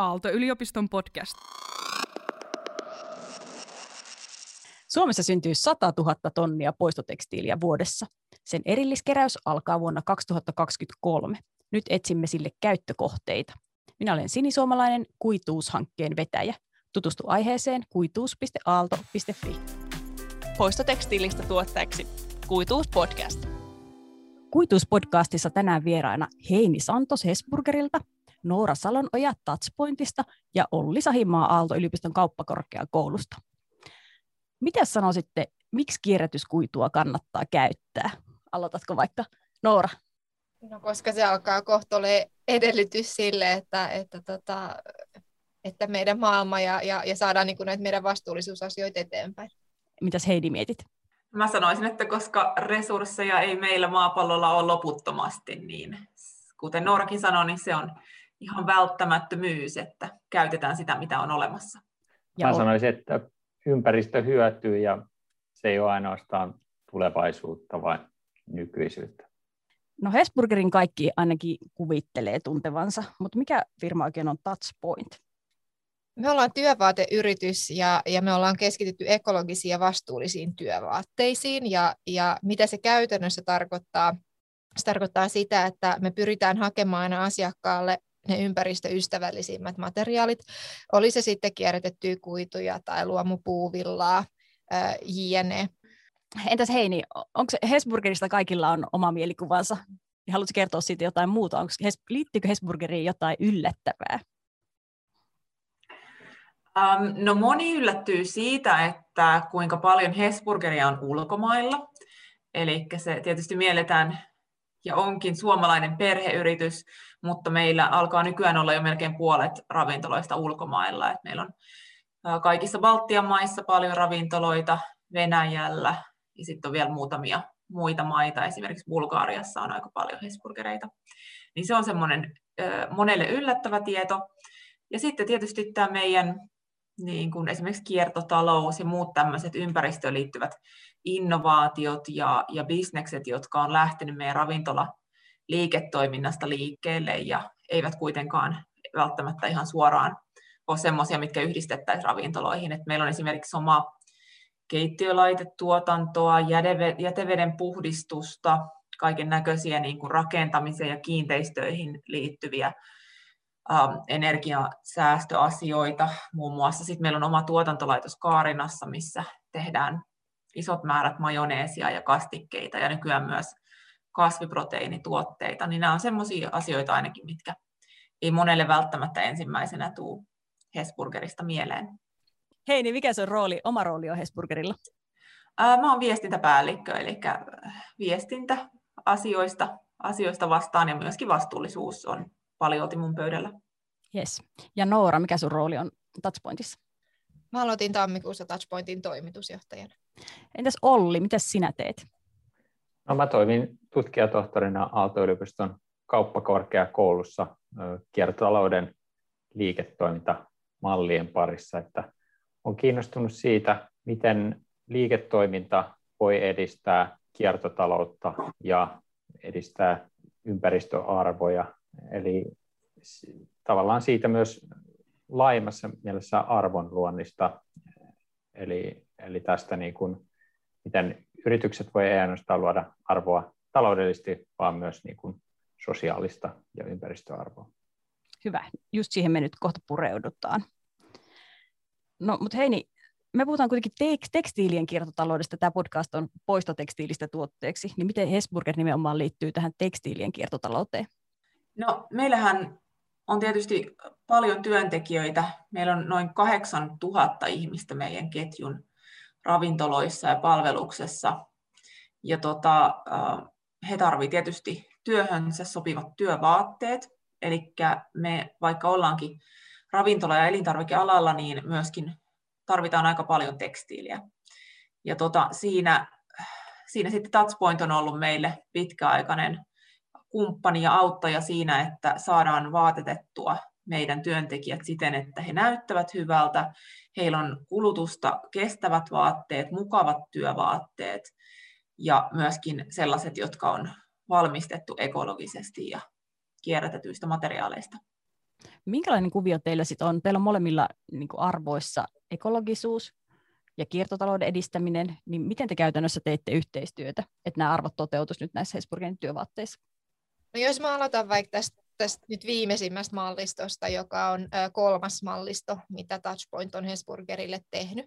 Aalto-yliopiston podcast. Suomessa syntyy 100 000 tonnia poistotekstiiliä vuodessa. Sen erilliskeräys alkaa vuonna 2023. Nyt etsimme sille käyttökohteita. Minä olen sinisuomalainen kuituushankkeen vetäjä. Tutustu aiheeseen kuituus.aalto.fi. Poistotekstiilistä tuotteeksi Kuituus podcast. Kuituuspodcastissa tänään vieraana Heini Santos Hesburgerilta, Noora Salonoja Touchpointista ja Olli Sahimaa Aalto-yliopiston kauppakorkeakoulusta. Mitä sanoisitte, miksi kierrätyskuitua kannattaa käyttää? Aloitatko vaikka Noora? No koska se alkaa kohta edellytys sille, että, että, tota, että meidän maailma ja, ja, ja saadaan niin näitä meidän vastuullisuusasioita eteenpäin. Mitäs Heidi mietit? Mä sanoisin, että koska resursseja ei meillä maapallolla ole loputtomasti, niin kuten Noorakin sanoi, niin se on ihan välttämättömyys, että käytetään sitä, mitä on olemassa. Ja Mä sanoisin, että ympäristö hyötyy ja se ei ole ainoastaan tulevaisuutta, vaan nykyisyyttä. No Hesburgerin kaikki ainakin kuvittelee tuntevansa, mutta mikä firma oikein on Touchpoint? Me ollaan työvaateyritys ja, ja me ollaan keskitytty ekologisiin ja vastuullisiin työvaatteisiin ja, ja mitä se käytännössä tarkoittaa? Se tarkoittaa sitä, että me pyritään hakemaan aina asiakkaalle ne ympäristöystävällisimmät materiaalit, oli se sitten kierrätettyä kuituja tai luomupuuvillaa, jne. Entäs Heini, onko Hesburgerista kaikilla on oma mielikuvansa? Haluatko kertoa siitä jotain muuta? Onko, liittyykö Hesburgeriin jotain yllättävää? Um, no moni yllättyy siitä, että kuinka paljon Hesburgeria on ulkomailla. Eli se tietysti mielletään ja onkin suomalainen perheyritys, mutta meillä alkaa nykyään olla jo melkein puolet ravintoloista ulkomailla. Et meillä on kaikissa Baltian maissa paljon ravintoloita, Venäjällä ja sitten on vielä muutamia muita maita, esimerkiksi Bulgaariassa on aika paljon Hesburgereita. Niin se on semmoinen monelle yllättävä tieto. Ja sitten tietysti tämä meidän niin kuin esimerkiksi kiertotalous ja muut tämmöiset ympäristöön liittyvät innovaatiot ja, ja bisnekset, jotka on lähtenyt meidän ravintola liiketoiminnasta liikkeelle ja eivät kuitenkaan välttämättä ihan suoraan ole semmoisia, mitkä yhdistettäisiin ravintoloihin. Et meillä on esimerkiksi oma keittiölaitetuotantoa, jäteveden puhdistusta, kaiken näköisiä niin kuin rakentamiseen ja kiinteistöihin liittyviä Ähm, energiasäästöasioita muun muassa. Sitten meillä on oma tuotantolaitos Kaarinassa, missä tehdään isot määrät majoneesia ja kastikkeita ja nykyään myös kasviproteiinituotteita, niin nämä on sellaisia asioita ainakin, mitkä ei monelle välttämättä ensimmäisenä tuu Hesburgerista mieleen. Hei, niin mikä se on rooli, oma rooli on Hesburgerilla? Mä oon viestintäpäällikkö, eli viestintä asioista, asioista vastaan ja myöskin vastuullisuus on paljolti mun pöydällä. Yes. Ja Noora, mikä sun rooli on Touchpointissa? Mä aloitin tammikuussa Touchpointin toimitusjohtajana. Entäs Olli, mitä sinä teet? No, mä toimin tutkijatohtorina Aalto-yliopiston kauppakorkeakoulussa kiertotalouden liiketoimintamallien parissa, että on kiinnostunut siitä, miten liiketoiminta voi edistää kiertotaloutta ja edistää ympäristöarvoja. Eli tavallaan siitä myös laajemmassa mielessä arvonluonnista, eli, eli tästä niin kuin, miten yritykset voi ei ainoastaan luoda arvoa taloudellisesti, vaan myös niin kuin sosiaalista ja ympäristöarvoa. Hyvä, just siihen me nyt kohta pureudutaan. No, mutta Heini, me puhutaan kuitenkin tek- tekstiilien kiertotaloudesta, tämä podcast on poistotekstiilistä tuotteeksi, niin miten Hesburger nimenomaan liittyy tähän tekstiilien kiertotalouteen? No, meillähän on tietysti paljon työntekijöitä. Meillä on noin 8000 ihmistä meidän ketjun ravintoloissa ja palveluksessa. Ja tota, he tarvitsevat tietysti työhönsä sopivat työvaatteet. Eli me, vaikka ollaankin ravintola- ja elintarvikealalla, niin myöskin tarvitaan aika paljon tekstiiliä. Ja tota, siinä, siinä sitten Touchpoint on ollut meille pitkäaikainen kumppani ja auttaja siinä, että saadaan vaatetettua meidän työntekijät siten, että he näyttävät hyvältä, heillä on kulutusta kestävät vaatteet, mukavat työvaatteet ja myöskin sellaiset, jotka on valmistettu ekologisesti ja kierrätetyistä materiaaleista. minkälainen kuvio teillä sitten on? Teillä on molemmilla niin kuin arvoissa ekologisuus ja kiertotalouden edistäminen, niin miten te käytännössä teette yhteistyötä, että nämä arvot toteutus nyt näissä Hesburgerin työvaatteissa? No jos mä aloitan vaikka tästä, tästä nyt viimeisimmästä mallistosta, joka on kolmas mallisto, mitä Touchpoint on Hesburgerille tehnyt,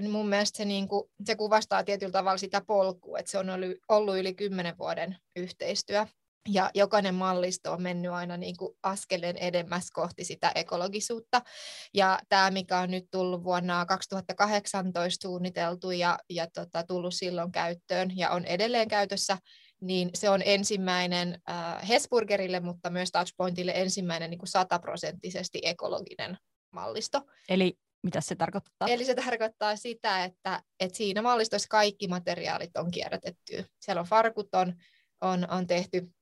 niin mun mielestä se, niin kuin, se kuvastaa tietyllä tavalla sitä polkua, että se on ollut, ollut yli kymmenen vuoden yhteistyö. Ja jokainen mallisto on mennyt aina niin kuin askeleen edemmäs kohti sitä ekologisuutta. Ja tämä, mikä on nyt tullut vuonna 2018 suunniteltu ja, ja tota, tullut silloin käyttöön ja on edelleen käytössä, niin se on ensimmäinen äh, Hesburgerille, mutta myös Touchpointille ensimmäinen niin kuin sataprosenttisesti ekologinen mallisto. Eli mitä se tarkoittaa? Eli se tarkoittaa sitä, että, että siinä mallistossa kaikki materiaalit on kierrätetty. Siellä on farkut on, on, on tehty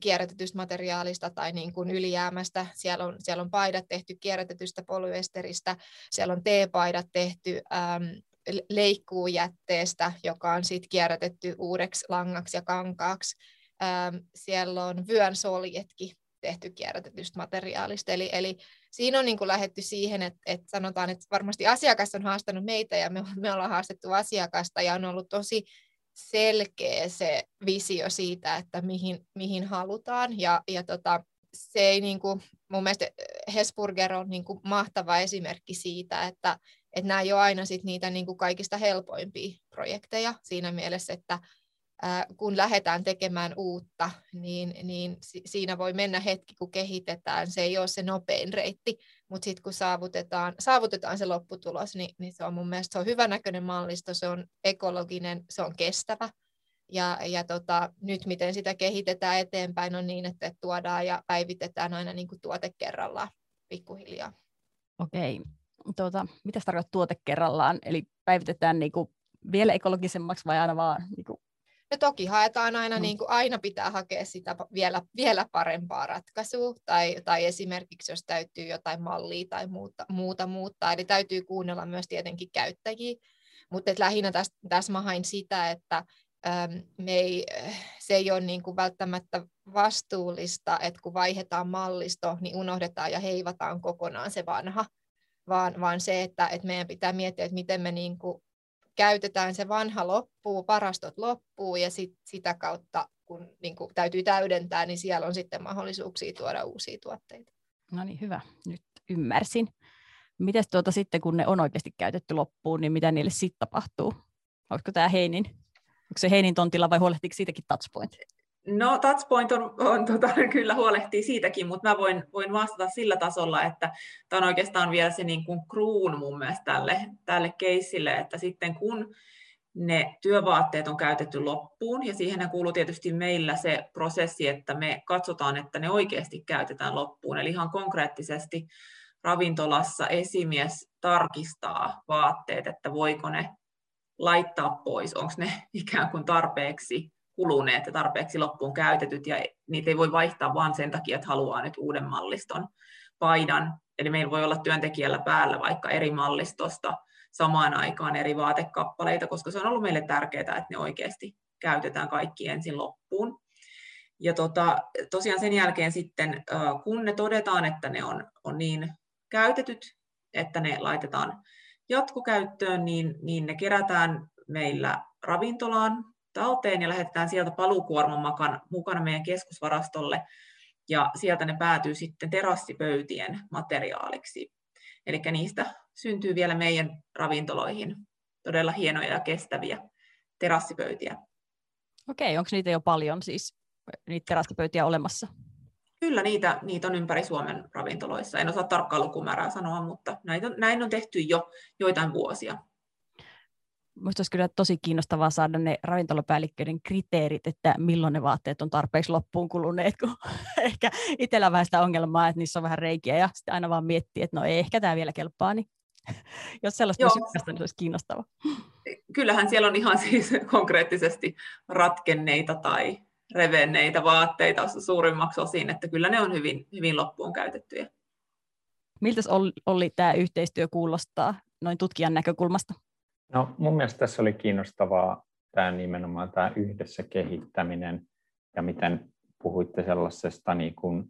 kierrätetystä materiaalista tai niin kuin ylijäämästä. Siellä on, siellä on paidat tehty kierrätetystä polyesteristä, siellä on teepaidat tehty äm, leikkuujätteestä, joka on sitten kierrätetty uudeksi langaksi ja kankaaksi. Ähm, siellä on vyön soljetkin tehty kierrätetystä materiaalista. Eli, eli siinä on niin kuin lähetty siihen, että, että sanotaan, että varmasti asiakas on haastanut meitä ja me, me ollaan haastettu asiakasta ja on ollut tosi selkeä se visio siitä, että mihin, mihin halutaan. Ja, ja tota, se ei niin kuin, mun mielestä Hesburger on niin kuin mahtava esimerkki siitä, että, että nämä ei ole aina sit niitä niin kuin kaikista helpoimpia projekteja siinä mielessä, että kun lähdetään tekemään uutta, niin, niin siinä voi mennä hetki, kun kehitetään. Se ei ole se nopein reitti, mutta sitten kun saavutetaan, saavutetaan se lopputulos, niin, niin se on mun mielestä se on hyvänäköinen mallisto, se on ekologinen, se on kestävä. Ja, ja tota, nyt miten sitä kehitetään eteenpäin on niin, että tuodaan ja päivitetään aina niin kuin tuote kerrallaan pikkuhiljaa. Okei. Tuota, mitä tarkoittaa tuote kerrallaan? Eli päivitetään niin kuin vielä ekologisemmaksi vai aina vaan niin kuin No toki haetaan aina, mm. niin kuin aina pitää hakea sitä vielä, vielä parempaa ratkaisua, tai, tai esimerkiksi jos täytyy jotain mallia tai muuta, muuta muuttaa, eli täytyy kuunnella myös tietenkin käyttäjiä, mutta lähinnä tässä, tässä mä hain sitä, että äm, me ei, se ei ole niin kuin välttämättä vastuullista, että kun vaihdetaan mallisto, niin unohdetaan ja heivataan kokonaan se vanha, vaan, vaan se, että, että meidän pitää miettiä, että miten me niin kuin käytetään se vanha loppuu, varastot loppuu ja sit, sitä kautta, kun niin kuin täytyy täydentää, niin siellä on sitten mahdollisuuksia tuoda uusia tuotteita. No niin, hyvä. Nyt ymmärsin. Miten tuota sitten, kun ne on oikeasti käytetty loppuun, niin mitä niille sitten tapahtuu? Olisiko tämä Heinin? Onko se Heinin tontilla vai huolehtiko siitäkin Touchpoint? No Touchpoint on, on tota, kyllä huolehtii siitäkin, mutta mä voin, voin vastata sillä tasolla, että tämä on oikeastaan vielä se niin kuin kruun mun mielestä tälle, tälle keissille, että sitten kun ne työvaatteet on käytetty loppuun, ja siihen kuuluu tietysti meillä se prosessi, että me katsotaan, että ne oikeasti käytetään loppuun. Eli ihan konkreettisesti ravintolassa esimies tarkistaa vaatteet, että voiko ne laittaa pois, onko ne ikään kuin tarpeeksi kuluneet ja tarpeeksi loppuun käytetyt, ja niitä ei voi vaihtaa vain sen takia, että haluaa nyt uuden malliston paidan. Eli meillä voi olla työntekijällä päällä vaikka eri mallistosta samaan aikaan eri vaatekappaleita, koska se on ollut meille tärkeää, että ne oikeasti käytetään kaikki ensin loppuun. Ja tota, tosiaan sen jälkeen sitten, kun ne todetaan, että ne on, on niin käytetyt, että ne laitetaan jatkokäyttöön, niin, niin ne kerätään meillä ravintolaan talteen ja lähetetään sieltä palukuorman mukana meidän keskusvarastolle ja sieltä ne päätyy sitten terassipöytien materiaaliksi. Eli niistä syntyy vielä meidän ravintoloihin todella hienoja ja kestäviä terassipöytiä. Okei, onko niitä jo paljon siis niitä terassipöytiä olemassa? Kyllä niitä, niitä on ympäri Suomen ravintoloissa. En osaa tarkkaa lukumäärää sanoa, mutta näin on, näin on tehty jo joitain vuosia. Minusta olisi kyllä tosi kiinnostavaa saada ne ravintolapäällikköiden kriteerit, että milloin ne vaatteet on tarpeeksi loppuun kuluneet, kun ehkä itsellä vähän sitä ongelmaa, että niissä on vähän reikiä ja sitten aina vaan miettii, että no ei ehkä tämä vielä kelpaa, niin jos sellaista Joo. olisi, niin se olisi kiinnostavaa. Kyllähän siellä on ihan siis konkreettisesti ratkenneita tai revenneitä vaatteita suurimmaksi osin, että kyllä ne on hyvin, hyvin loppuun käytettyjä. Miltä oli, oli tämä yhteistyö kuulostaa noin tutkijan näkökulmasta? No mun mielestä tässä oli kiinnostavaa tämä nimenomaan tämä yhdessä kehittäminen ja miten puhuitte sellaisesta niin kuin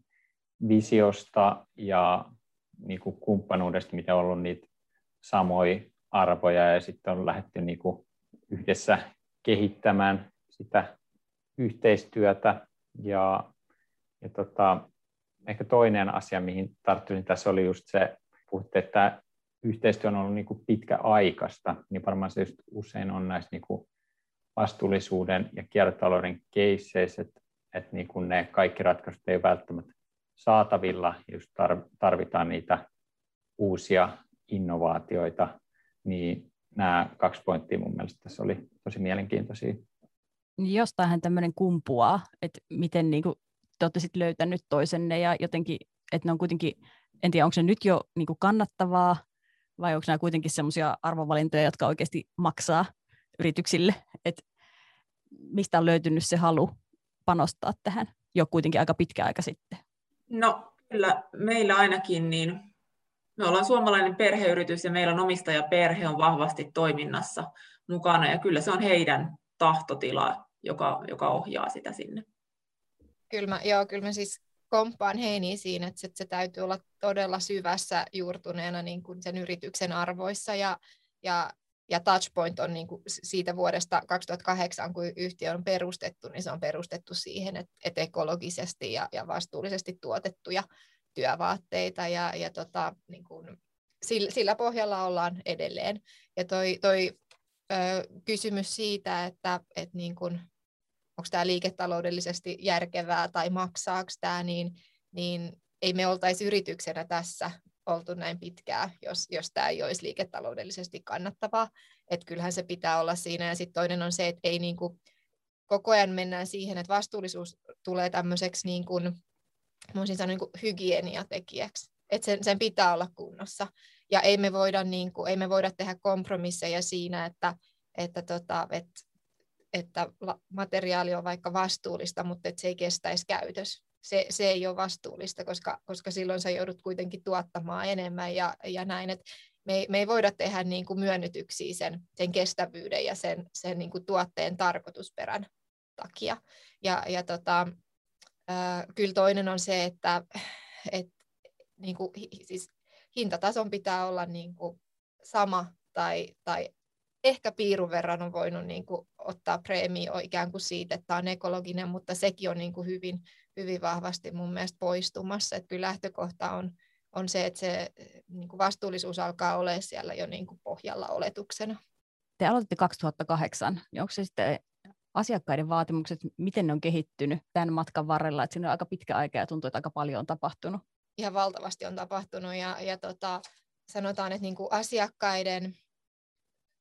visiosta ja niin kuin kumppanuudesta, mitä on ollut niitä samoja arvoja ja sitten on lähdetty niin kuin yhdessä kehittämään sitä yhteistyötä. Ja, ja tota, ehkä toinen asia, mihin tarttuisin tässä oli just se, puhutte, että yhteistyö on ollut niin kuin pitkäaikaista, niin varmaan se just usein on näissä niin kuin vastuullisuuden ja kiertotalouden keisseissä, että, että niin kuin ne kaikki ratkaisut ei välttämättä saatavilla, just tarvitaan niitä uusia innovaatioita, niin nämä kaksi pointtia mun mielestä tässä oli tosi mielenkiintoisia. Jostainhan tämmöinen kumpuaa, että miten niin kuin, te olette sitten löytänyt toisenne ja jotenkin, että ne on kuitenkin, en tiedä onko se nyt jo niin kuin kannattavaa vai onko nämä kuitenkin semmoisia arvovalintoja, jotka oikeasti maksaa yrityksille, että mistä on löytynyt se halu panostaa tähän jo kuitenkin aika pitkä aika sitten? No kyllä meillä ainakin niin me ollaan suomalainen perheyritys ja meillä on omistajaperhe on vahvasti toiminnassa mukana ja kyllä se on heidän tahtotila, joka, joka ohjaa sitä sinne. Kyllä mä, joo, kyllä mä siis komppaan Heini siinä, että se, se täytyy olla todella syvässä juurtuneena niin kuin sen yrityksen arvoissa ja, ja, ja Touchpoint on niin kuin siitä vuodesta 2008, kun yhtiö on perustettu, niin se on perustettu siihen, että, että ekologisesti ja, ja vastuullisesti tuotettuja työvaatteita ja, ja tota, niin kuin, sillä, sillä pohjalla ollaan edelleen. Ja toi, toi ö, kysymys siitä, että et niin kuin, onko tämä liiketaloudellisesti järkevää tai maksaako tämä, niin, niin ei me oltaisi yrityksenä tässä oltu näin pitkään, jos, jos tämä ei olisi liiketaloudellisesti kannattavaa. Et kyllähän se pitää olla siinä. Ja sitten toinen on se, että ei niin kuin, koko ajan mennään siihen, että vastuullisuus tulee tämmöiseksi niin kuin, sanoa niin hygieniatekijäksi. Että sen, sen pitää olla kunnossa. Ja ei me voida, niin kuin, ei me voida tehdä kompromisseja siinä, että, että, tota, et, että materiaali on vaikka vastuullista, mutta että se ei kestäisi käytös. Se, se ei ole vastuullista, koska, koska silloin sä joudut kuitenkin tuottamaan enemmän ja, ja näin. Et me, ei, me ei voida tehdä niin kuin myönnytyksiä sen, sen kestävyyden ja sen, sen niin kuin tuotteen tarkoitusperän takia. Ja, ja tota, kyllä toinen on se, että et, niin kuin, siis hintatason pitää olla niin kuin sama tai, tai ehkä piirun verran on voinut niin kuin, ottaa preemio ikään kuin siitä, että tämä on ekologinen, mutta sekin on niin kuin, hyvin, hyvin vahvasti mun mielestä poistumassa. Että kyllä lähtökohta on, on se, että se niin kuin vastuullisuus alkaa olla siellä jo niin kuin pohjalla oletuksena. Te aloititte 2008, niin onko se sitten asiakkaiden vaatimukset, miten ne on kehittynyt tämän matkan varrella, että siinä on aika pitkä aika ja tuntuu, että aika paljon on tapahtunut. Ihan valtavasti on tapahtunut ja, ja tota, sanotaan, että niin kuin asiakkaiden,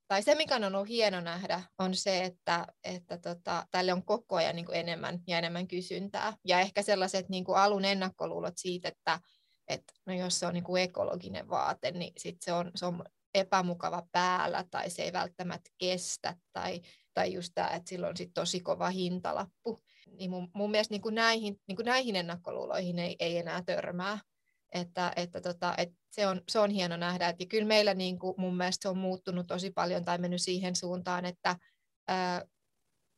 tai se mikä on ollut hieno nähdä, on se, että, että tota, tälle on koko ajan niin kuin enemmän ja enemmän kysyntää. Ja ehkä sellaiset niin kuin alun ennakkoluulot siitä, että, että no jos se on niin kuin ekologinen vaate, niin sit se, on, se on epämukava päällä tai se ei välttämättä kestä tai tai just tämä, että sillä on sit tosi kova hintalappu. Niin mun, mun mielestä niin kuin näihin, niin kuin näihin ennakkoluuloihin ei, ei enää törmää. Että, että tota, et se, on, se on hieno nähdä. Et, ja kyllä meillä niin kuin, mun mielestä se on muuttunut tosi paljon tai mennyt siihen suuntaan, että ää,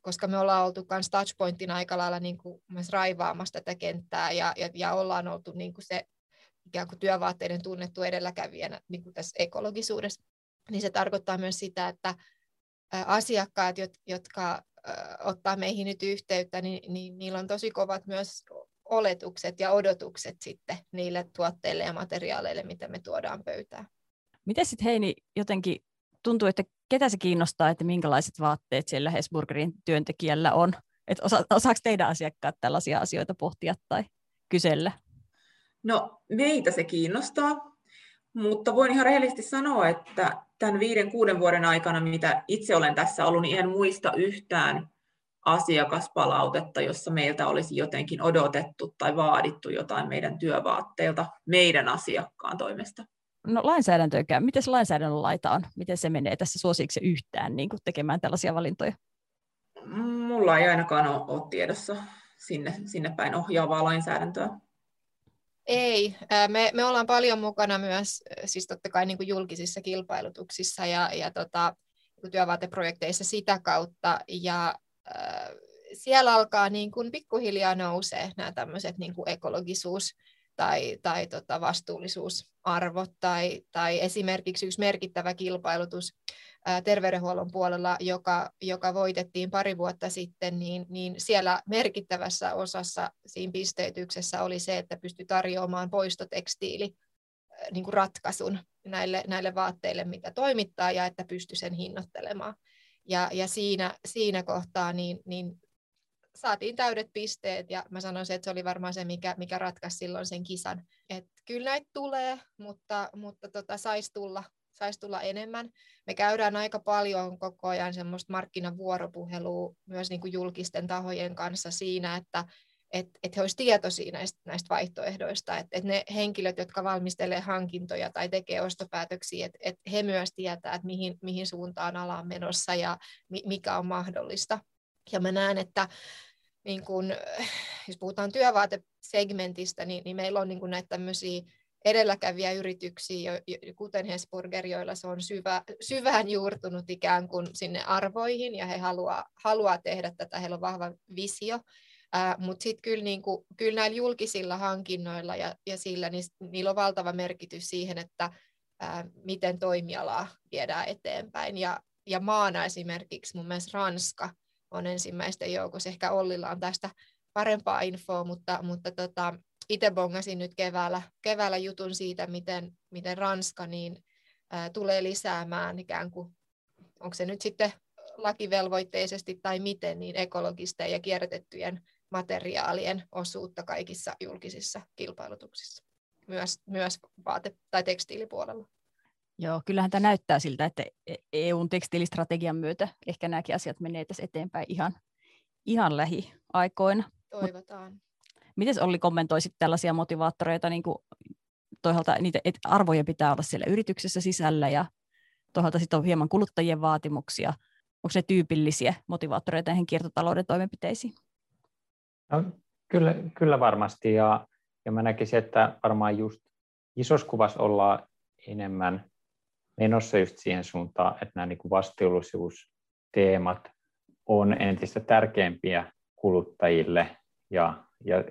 koska me ollaan oltu myös Touchpointin aika lailla niin kuin, myös raivaamassa tätä kenttää ja, ja, ja ollaan oltu niin kuin se ikään kuin työvaatteiden tunnettu edelläkävijänä niin kuin tässä ekologisuudessa, niin se tarkoittaa myös sitä, että asiakkaat, jotka ottaa meihin nyt yhteyttä, niin, niin niillä on tosi kovat myös oletukset ja odotukset sitten niille tuotteille ja materiaaleille, mitä me tuodaan pöytään. Miten sitten Heini jotenkin tuntuu, että ketä se kiinnostaa, että minkälaiset vaatteet siellä Hesburgerin työntekijällä on? Että osa, osaako teidän asiakkaat tällaisia asioita pohtia tai kysellä? No meitä se kiinnostaa, mutta voin ihan rehellisesti sanoa, että tämän viiden, kuuden vuoden aikana, mitä itse olen tässä ollut, niin en muista yhtään asiakaspalautetta, jossa meiltä olisi jotenkin odotettu tai vaadittu jotain meidän työvaatteilta meidän asiakkaan toimesta. No lainsäädäntöäkään. Miten se lainsäädännön laita on? Miten se menee tässä? Suosiiko se yhtään niin kuin tekemään tällaisia valintoja? Mulla ei ainakaan ole, ole tiedossa sinne, sinne päin ohjaavaa lainsäädäntöä. Ei, me, me ollaan paljon mukana myös siis totta kai niin kuin julkisissa kilpailutuksissa ja, ja tota, työvaateprojekteissa sitä kautta. Ja siellä alkaa niin kuin pikkuhiljaa nousee nämä tämmöiset niin kuin ekologisuus tai, tai tota vastuullisuusarvot tai, tai esimerkiksi yksi merkittävä kilpailutus terveydenhuollon puolella, joka, joka voitettiin pari vuotta sitten, niin, niin siellä merkittävässä osassa siinä pisteytyksessä oli se, että pystyi tarjoamaan poistotekstiili niin kuin ratkaisun näille, näille vaatteille, mitä toimittaa, ja että pystyi sen hinnoittelemaan. Ja, ja siinä, siinä kohtaa niin, niin saatiin täydet pisteet ja mä sanoisin, että se oli varmaan se, mikä, mikä ratkaisi silloin sen kisan. Et kyllä näitä tulee, mutta, mutta tota, saisi tulla, sais tulla enemmän. Me käydään aika paljon koko ajan semmoista markkinavuoropuhelua myös niin kuin julkisten tahojen kanssa siinä, että et, et he olisivat tietoisia näistä, näistä vaihtoehdoista, että et ne henkilöt, jotka valmistelee hankintoja tai tekee ostopäätöksiä, että et he myös tietää, että mihin, mihin suuntaan ala on menossa ja mi, mikä on mahdollista. Ja mä näen, että niin kun, jos puhutaan työvaatesegmentistä, niin, niin meillä on niin kun näitä tämmöisiä edelläkäviä yrityksiä, kuten Hesburger, joilla se on syvä, syvään juurtunut ikään kuin sinne arvoihin, ja he haluaa, haluaa tehdä tätä, heillä on vahva visio, Mutta sitten kyllä, niinku, kyllä näillä julkisilla hankinnoilla ja, ja sillä, niin niillä on valtava merkitys siihen, että uh, miten toimialaa viedään eteenpäin. Ja, ja maana esimerkiksi mun mielestä Ranska on ensimmäisten joukossa. Ehkä Ollilla on tästä parempaa infoa, mutta, mutta tota, itse bongasin nyt keväällä, keväällä jutun siitä, miten, miten Ranska niin, ää, tulee lisäämään ikään kuin, onko se nyt sitten lakivelvoitteisesti tai miten, niin ekologisten ja kierrätettyjen materiaalien osuutta kaikissa julkisissa kilpailutuksissa, myös, myös vaate- tai tekstiilipuolella. Joo, kyllähän tämä näyttää siltä, että EUn e tekstiilistrategian myötä ehkä nämäkin asiat menee tässä eteenpäin ihan, ihan lähiaikoina. Toivotaan. Mut, miten Olli kommentoisit tällaisia motivaattoreita, niin kuin toisaalta niitä että arvoja pitää olla siellä yrityksessä sisällä ja toisaalta sitten on hieman kuluttajien vaatimuksia. Onko ne tyypillisiä motivaattoreita näihin kiertotalouden toimenpiteisiin? No, kyllä, kyllä varmasti ja, ja mä näkisin, että varmaan just isossa kuvassa ollaan enemmän menossa just siihen suuntaan, että nämä niin vastuullisuusteemat on entistä tärkeämpiä kuluttajille ja, ja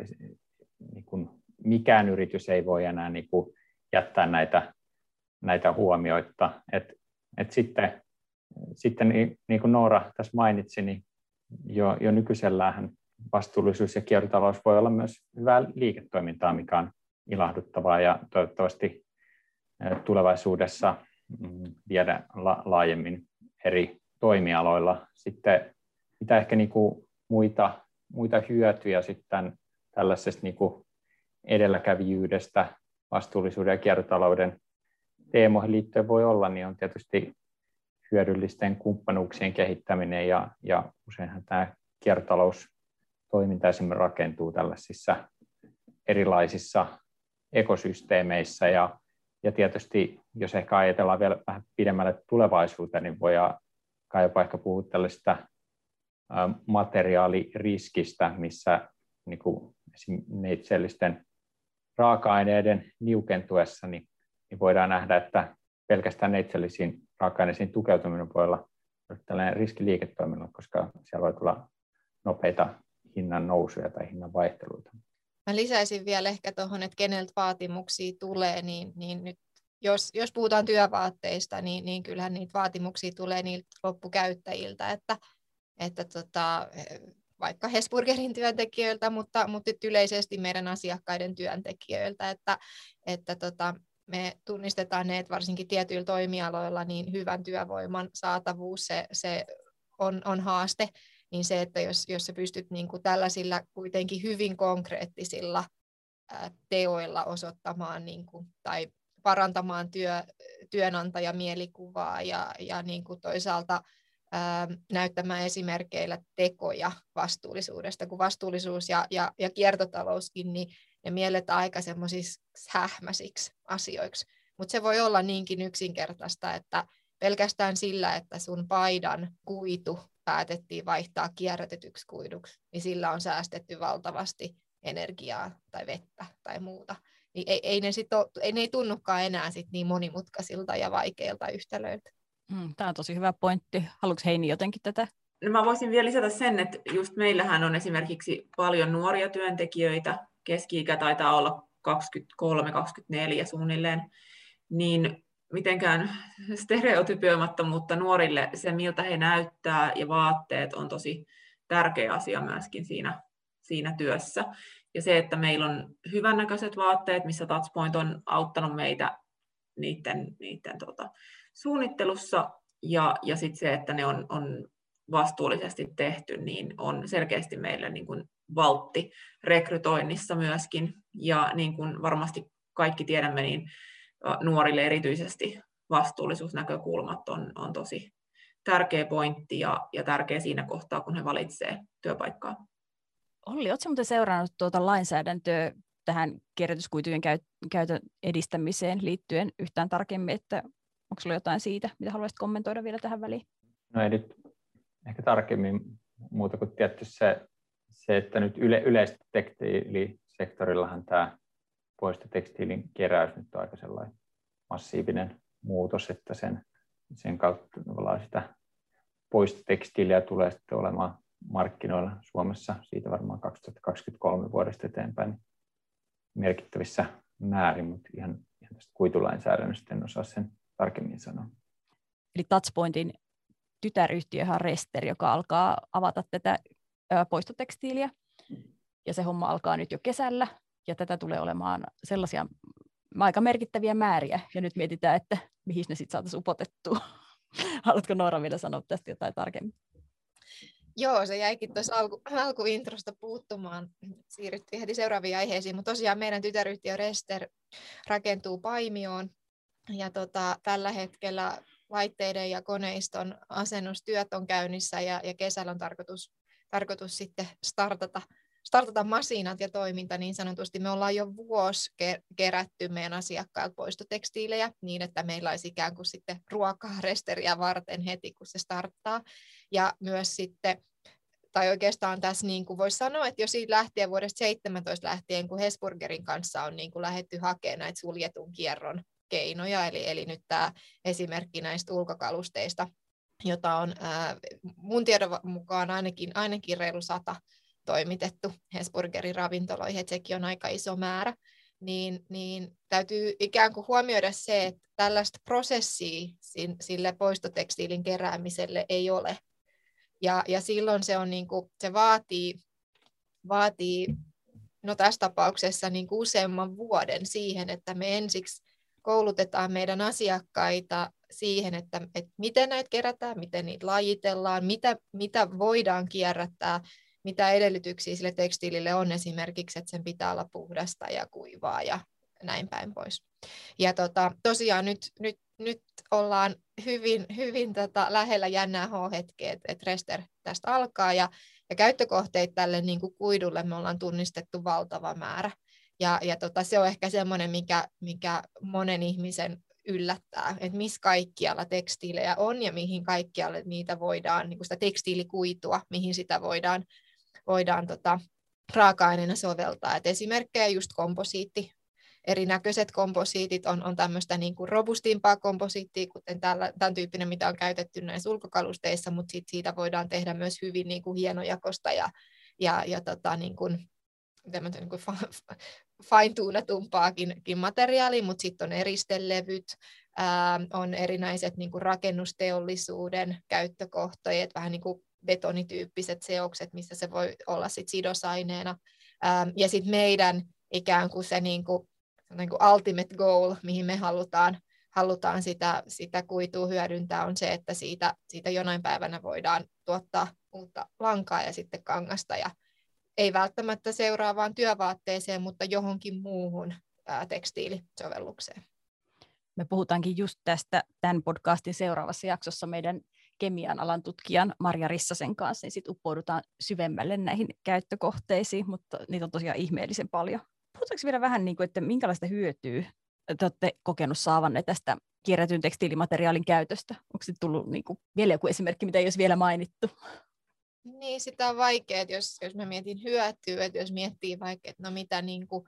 niin kuin mikään yritys ei voi enää niin kuin jättää näitä, näitä huomioita. Et, et sitten, sitten niin, niin kuin Noora tässä mainitsi, niin jo, jo nykyisellään vastuullisuus ja kiertotalous voi olla myös hyvää liiketoimintaa, mikä on ilahduttavaa ja toivottavasti tulevaisuudessa mm, viedä laajemmin eri toimialoilla. Sitten mitä ehkä niin kuin muita, muita hyötyjä sitten tällaisesta niin kuin edelläkävijyydestä, vastuullisuuden ja kiertotalouden teemoihin liittyen voi olla, niin on tietysti hyödyllisten kumppanuuksien kehittäminen ja, ja useinhan tämä kiertotaloustoiminta esimerkiksi rakentuu tällaisissa erilaisissa ekosysteemeissä ja ja tietysti, jos ehkä ajatellaan vielä vähän pidemmälle tulevaisuuteen, niin voidaan jopa ehkä puhua tällaista materiaaliriskistä, missä niin kuin neitsellisten raaka-aineiden niukentuessa niin, niin voidaan nähdä, että pelkästään neitsellisiin raaka-aineisiin tukeutuminen voi olla tällainen riski liiketoiminnalla, koska siellä voi tulla nopeita hinnan nousuja tai hinnan vaihteluita. Mä lisäisin vielä ehkä tuohon, että keneltä vaatimuksia tulee, niin, niin nyt jos, jos puhutaan työvaatteista, niin, niin kyllähän niitä vaatimuksia tulee niiltä loppukäyttäjiltä, että, että tota, vaikka Hesburgerin työntekijöiltä, mutta, mutta yleisesti meidän asiakkaiden työntekijöiltä, että, että tota, me tunnistetaan ne, että varsinkin tietyillä toimialoilla niin hyvän työvoiman saatavuus se, se on, on haaste, niin se, että jos, jos sä pystyt niin kuin tällaisilla kuitenkin hyvin konkreettisilla teoilla osoittamaan niin kuin, tai parantamaan työ, työnantajamielikuvaa ja, ja niin kuin toisaalta ää, näyttämään esimerkkeillä tekoja vastuullisuudesta, kun vastuullisuus ja, ja, ja kiertotalouskin, niin ne mielletään aika semmoisiksi hähmäisiksi asioiksi. Mutta se voi olla niinkin yksinkertaista, että pelkästään sillä, että sun paidan kuitu päätettiin vaihtaa kierrätetyksi kuiduksi, niin sillä on säästetty valtavasti energiaa tai vettä tai muuta. Niin ei, ei, ne, sit ole, ei ne ei tunnukaan enää sit niin monimutkaisilta ja vaikeilta yhtälöiltä. Mm, Tämä on tosi hyvä pointti. Haluatko Heini jotenkin tätä? No mä voisin vielä lisätä sen, että just meillähän on esimerkiksi paljon nuoria työntekijöitä. Keski-ikä taitaa olla 23-24 suunnilleen, niin mitenkään stereotypioimatta, mutta nuorille se, miltä he näyttää ja vaatteet on tosi tärkeä asia myöskin siinä, siinä työssä. Ja se, että meillä on hyvännäköiset vaatteet, missä Touchpoint on auttanut meitä niiden, niiden tota, suunnittelussa, ja, ja sitten se, että ne on, on vastuullisesti tehty, niin on selkeästi meille niin kuin valtti rekrytoinnissa myöskin. Ja niin kuin varmasti kaikki tiedämme, niin nuorille erityisesti vastuullisuusnäkökulmat on, on tosi tärkeä pointti ja, ja tärkeä siinä kohtaa, kun he valitsevat työpaikkaa. Olli, oletko muuten seurannut tuota lainsäädäntöä tähän kierrätyskuitujen käytön edistämiseen liittyen yhtään tarkemmin, että onko sinulla jotain siitä, mitä haluaisit kommentoida vielä tähän väliin? No ei nyt ehkä tarkemmin muuta kuin tietty se, se että nyt yle, yleisesti tekstiilisektorillahan tämä poistotekstiilin keräys nyt on aika sellainen massiivinen muutos, että sen, sen kautta sitä poistotekstiiliä tulee sitten olemaan markkinoilla Suomessa siitä varmaan 2023 vuodesta eteenpäin merkittävissä määrin, mutta ihan, ihan tästä kuitulainsäädännöstä en osaa sen tarkemmin sanoa. Eli Touchpointin tytäryhtiöhän on Rester, joka alkaa avata tätä poistotekstiiliä. Ja se homma alkaa nyt jo kesällä, ja tätä tulee olemaan sellaisia aika merkittäviä määriä, ja nyt mietitään, että mihin ne sitten saataisiin upotettua. Haluatko Noora vielä sanoa tästä jotain tarkemmin? Joo, se jäikin tuossa alku, alkuintrosta puuttumaan. Siirryttiin heti seuraaviin aiheisiin, mutta tosiaan meidän tytäryhtiö Rester rakentuu Paimioon. Ja tota, tällä hetkellä laitteiden ja koneiston asennustyöt on käynnissä ja, ja kesällä on tarkoitus, tarkoitus sitten startata, startata masinat ja toiminta niin sanotusti. Me ollaan jo vuosi kerätty meidän asiakkailta poistotekstiilejä niin, että meillä olisi ikään kuin sitten ruokaa resteriä varten heti, kun se starttaa. Ja myös sitten tai oikeastaan tässä niin kuin voisi sanoa, että jo siitä lähtien vuodesta 17 lähtien, kun Hesburgerin kanssa on niin kuin lähdetty hakemaan näitä suljetun kierron keinoja, eli, eli nyt tämä esimerkki näistä ulkokalusteista, jota on ää, mun tiedon mukaan ainakin, ainakin reilu sata toimitettu Hesburgerin ravintoloihin, että sekin on aika iso määrä, niin, niin täytyy ikään kuin huomioida se, että tällaista prosessia sille poistotekstiilin keräämiselle ei ole. Ja, ja silloin se, on niin kuin, se vaatii, vaatii no tässä tapauksessa niin kuin useamman vuoden siihen, että me ensiksi koulutetaan meidän asiakkaita siihen, että, että miten näitä kerätään, miten niitä lajitellaan, mitä, mitä voidaan kierrättää, mitä edellytyksiä sille tekstiilille on esimerkiksi, että sen pitää olla puhdasta ja kuivaa ja näin päin pois. Ja tota, tosiaan nyt, nyt, nyt ollaan hyvin, hyvin tota, lähellä jännää H-hetkeä, että et Rester tästä alkaa ja, ja käyttökohteita tälle niin kuin kuidulle me ollaan tunnistettu valtava määrä. Ja, ja tota, se on ehkä semmoinen, mikä, mikä monen ihmisen yllättää, että missä kaikkialla tekstiilejä on ja mihin kaikkialle niitä voidaan, niin kuin sitä tekstiilikuitua, mihin sitä voidaan, voidaan tota, raaka-aineena soveltaa. Et esimerkkejä just komposiitti, erinäköiset komposiitit on, on tämmöistä niin kuin robustimpaa komposiittia, kuten tällä, tämän tyyppinen, mitä on käytetty näissä ulkokalusteissa, mutta sit siitä voidaan tehdä myös hyvin niin kuin hienojakosta ja, ja, ja tota, niin kuin, niin kuin fine-tunatumpaakin materiaalia, mutta sitten on eristelevyt, ää, on erinäiset niin kuin rakennusteollisuuden käyttökohteet, vähän niin kuin betonityyppiset seokset, missä se voi olla sit sidosaineena. Ää, ja sitten meidän ikään kuin se niin kuin, niin kuin ultimate goal, mihin me halutaan, halutaan sitä, sitä kuitua hyödyntää, on se, että siitä, siitä jonain päivänä voidaan tuottaa uutta lankaa ja sitten kangasta ja ei välttämättä seuraavaan työvaatteeseen, mutta johonkin muuhun ää, tekstiilisovellukseen. Me puhutaankin just tästä tämän podcastin seuraavassa jaksossa meidän kemian alan tutkijan Marja Rissasen kanssa, niin sitten uppoudutaan syvemmälle näihin käyttökohteisiin, mutta niitä on tosiaan ihmeellisen paljon. Puhutaanko vielä vähän, niin kuin, että minkälaista hyötyä te olette kokenut saavanne tästä kierrätyn tekstiilimateriaalin käytöstä? Onko se tullut niin kuin, vielä joku esimerkki, mitä ei olisi vielä mainittu? Niin, sitä on vaikea, että jos, jos mä mietin hyötyä, että jos miettii vaikka, että no mitä niin kuin,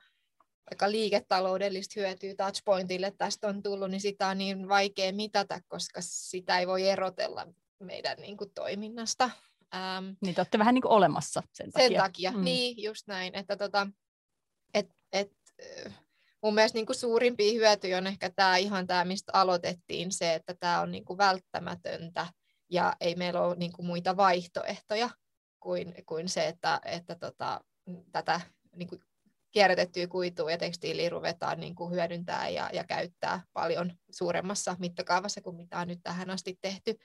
vaikka liiketaloudellista hyötyä touchpointille tästä on tullut, niin sitä on niin vaikea mitata, koska sitä ei voi erotella meidän niin kuin, toiminnasta. Ähm, niin te olette vähän niin kuin olemassa sen takia. Sen takia, mm. niin just näin, että tota, et, et, mun mielestä niin kuin suurimpia hyötyjä on ehkä tämä ihan tämä, mistä aloitettiin, se, että tämä on niin kuin välttämätöntä ja ei meillä ole niin kuin muita vaihtoehtoja kuin, kuin se, että, että tota, tätä niin kuin kierrätettyä kuitua ja tekstiiliä ruvetaan niin kuin hyödyntää ja, ja käyttää paljon suuremmassa mittakaavassa kuin mitä on nyt tähän asti tehty.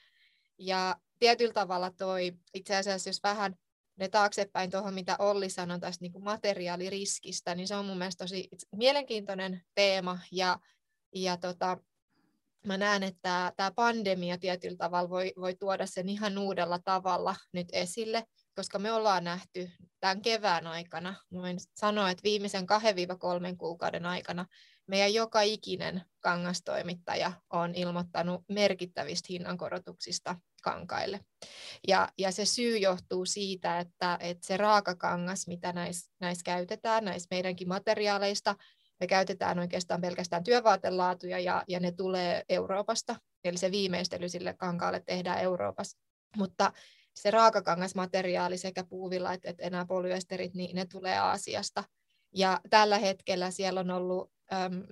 Ja tietyllä tavalla toi, itse asiassa jos vähän ne taaksepäin tuohon, mitä Olli sanoi tästä niin kuin materiaaliriskistä, niin se on mun mielestä tosi mielenkiintoinen teema ja, ja tota, mä näen, että tämä pandemia tietyllä tavalla voi, voi tuoda sen ihan uudella tavalla nyt esille, koska me ollaan nähty tämän kevään aikana, voin sanoa, että viimeisen 2-3 kuukauden aikana meidän joka ikinen kangastoimittaja on ilmoittanut merkittävistä hinnankorotuksista kankaille. Ja, ja se syy johtuu siitä, että, että se raakakangas, mitä näissä näis käytetään, näissä meidänkin materiaaleista, me käytetään oikeastaan pelkästään työvaatelaatuja ja, ja ne tulee Euroopasta. Eli se viimeistely sille kankaalle tehdään Euroopassa. Mutta se raakakangasmateriaali sekä puuvilla että, että enää polyesterit, niin ne tulee Aasiasta. Ja tällä hetkellä siellä on ollut äm,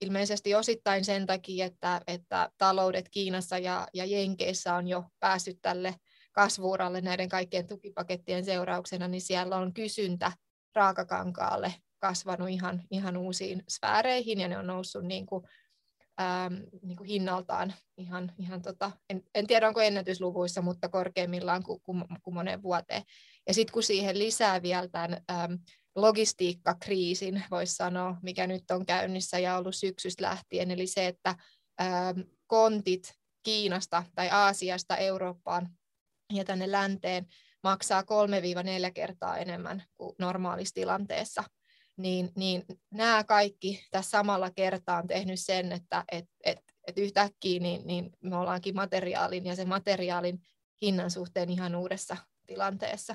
ilmeisesti osittain sen takia, että, että taloudet Kiinassa ja, ja Jenkeissä on jo päässyt tälle kasvuuralle näiden kaikkien tukipakettien seurauksena, niin siellä on kysyntä raakakankaalle kasvanut ihan, ihan uusiin sfääreihin ja ne on noussut niin kuin, ähm, niin kuin hinnaltaan ihan, ihan tota, en, en tiedä onko ennätysluvuissa, mutta korkeimmillaan kuin, kuin, kuin moneen vuoteen. Ja sitten kun siihen lisää vielä tämän ähm, logistiikkakriisin, voisi sanoa, mikä nyt on käynnissä ja ollut syksystä lähtien, eli se, että ähm, kontit Kiinasta tai Aasiasta Eurooppaan ja tänne länteen maksaa 3-4 kertaa enemmän kuin normaalissa tilanteessa niin, niin nämä kaikki tässä samalla kertaa on tehnyt sen, että et, et, et yhtäkkiä niin, niin me ollaankin materiaalin ja sen materiaalin hinnan suhteen ihan uudessa tilanteessa.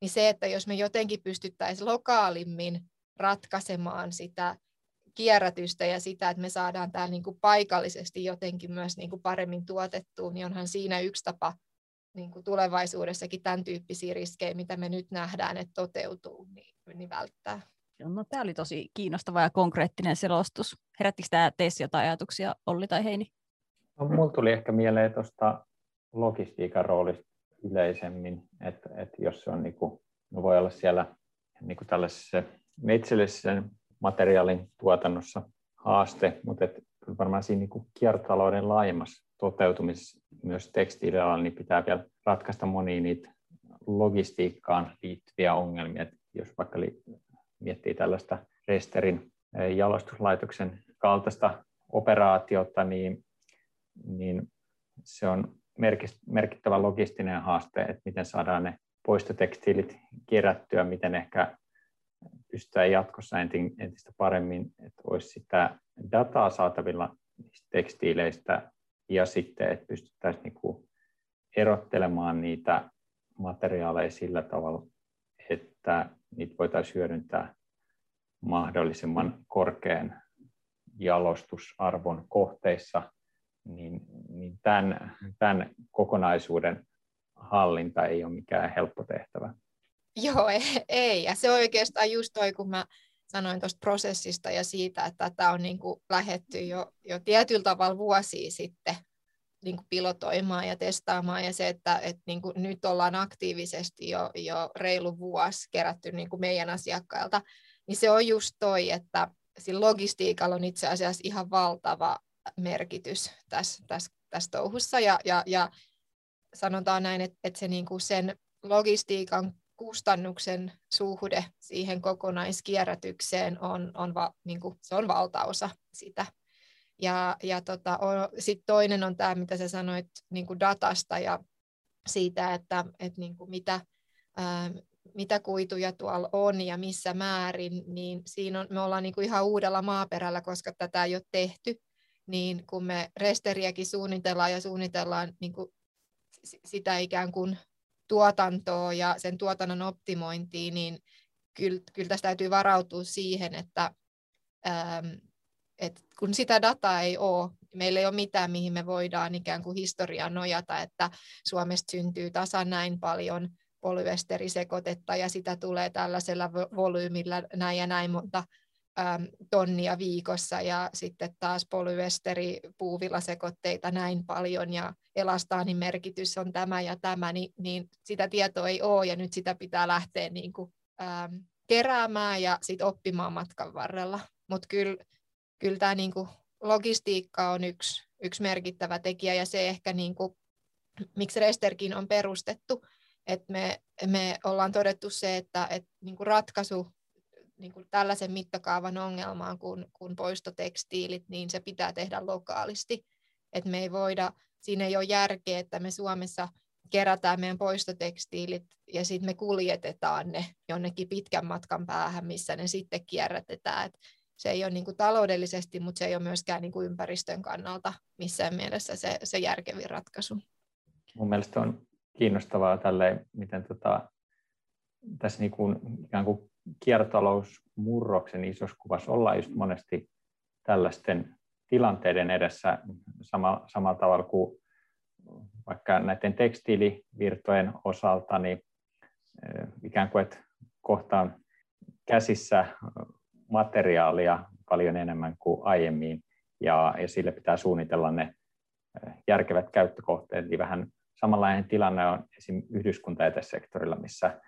Niin se, että jos me jotenkin pystyttäisiin lokaalimmin ratkaisemaan sitä kierrätystä ja sitä, että me saadaan tämä niin kuin paikallisesti jotenkin myös niin kuin paremmin tuotettua, niin onhan siinä yksi tapa niin kuin tulevaisuudessakin tämän tyyppisiä riskejä, mitä me nyt nähdään, että toteutuu, niin, niin välttää. No, tämä oli tosi kiinnostava ja konkreettinen selostus. Herättikö tämä teissä jotain ajatuksia, Olli tai Heini? No, mulla tuli ehkä mieleen tuosta logistiikan roolista yleisemmin, että, että jos se on niin kuin, no voi olla siellä niin kuin tällaisessa metsällisessä materiaalin tuotannossa haaste, mutta että varmaan siinä niin kuin kiertotalouden laajemmassa toteutumisessa myös tekstiilialalla niin pitää vielä ratkaista monia niitä logistiikkaan liittyviä ongelmia. Jos vaikka miettii tällaista Resterin jalostuslaitoksen kaltaista operaatiota, niin, niin se on merkittävä logistinen haaste, että miten saadaan ne poistotekstiilit kerättyä, miten ehkä pystytään jatkossa entistä paremmin, että olisi sitä dataa saatavilla niistä tekstiileistä ja sitten, että pystyttäisiin niinku erottelemaan niitä materiaaleja sillä tavalla, että niitä voitaisiin hyödyntää mahdollisimman korkean jalostusarvon kohteissa, niin, niin tämän, tämän kokonaisuuden hallinta ei ole mikään helppo tehtävä. Joo, ei, ei. Ja se oikeastaan just toi, kun mä sanoin tuosta prosessista ja siitä, että tätä on niin lähetty jo, jo tietyllä tavalla vuosia sitten niin kuin pilotoimaan ja testaamaan ja se, että, että niin kuin nyt ollaan aktiivisesti jo, jo reilu vuosi kerätty niin kuin meidän asiakkailta, niin se on just toi, että sillä logistiikalla on itse asiassa ihan valtava merkitys tässä, tässä, tässä touhussa ja, ja, ja sanotaan näin, että, että se niin kuin sen logistiikan kustannuksen suhde siihen kokonaiskierrätykseen on, on, va, niin kuin, se on valtaosa sitä. Ja, ja tota, sitten toinen on tämä, mitä sä sanoit niin kuin datasta ja siitä, että, että niin kuin mitä, ää, mitä kuituja tuolla on ja missä määrin, niin siinä on, me ollaan niin kuin ihan uudella maaperällä, koska tätä ei ole tehty. Niin kun me resteriäkin suunnitellaan ja suunnitellaan niin kuin sitä ikään kuin tuotantoa ja sen tuotannon optimointia, niin kyllä, kyllä tästä täytyy varautua siihen, että, ähm, että kun sitä dataa ei ole, meillä ei ole mitään, mihin me voidaan ikään kuin historiaan nojata, että Suomesta syntyy tasan näin paljon polyesterisekoitetta ja sitä tulee tällaisella volyymilla näin ja näin monta äm, tonnia viikossa ja sitten taas polyesteri, puuvillasekoitteita näin paljon ja elastaanin merkitys on tämä ja tämä, niin, niin sitä tietoa ei ole ja nyt sitä pitää lähteä niin kuin, äm, keräämään ja sit oppimaan matkan varrella. Mutta kyllä, kyllä tämä niin kuin logistiikka on yksi, yksi merkittävä tekijä ja se ehkä, niin kuin, miksi Resterkin on perustettu, että me, me ollaan todettu se, että, että niin kuin ratkaisu niin kuin tällaisen mittakaavan ongelmaan kuin, kuin poistotekstiilit, niin se pitää tehdä lokaalisti. Et me ei voida, siinä ei ole järkeä, että me Suomessa kerätään meidän poistotekstiilit ja sitten me kuljetetaan ne jonnekin pitkän matkan päähän, missä ne sitten kierrätetään. Et se ei ole niin kuin taloudellisesti, mutta se ei ole myöskään niin kuin ympäristön kannalta missään mielessä se, se järkevin ratkaisu. Mun mielestä on kiinnostavaa tälle, miten tota, tässä niin kuin, ikään kuin kiertotalousmurroksen isossa kuvassa ollaan just monesti tällaisten tilanteiden edessä sama, samalla tavalla kuin vaikka näiden tekstiilivirtojen osalta, niin eh, ikään kuin, että kohtaan käsissä materiaalia paljon enemmän kuin aiemmin, ja, ja sille pitää suunnitella ne eh, järkevät käyttökohteet. Eli vähän samanlainen tilanne on esim. yhdyskuntajätesektorilla, missä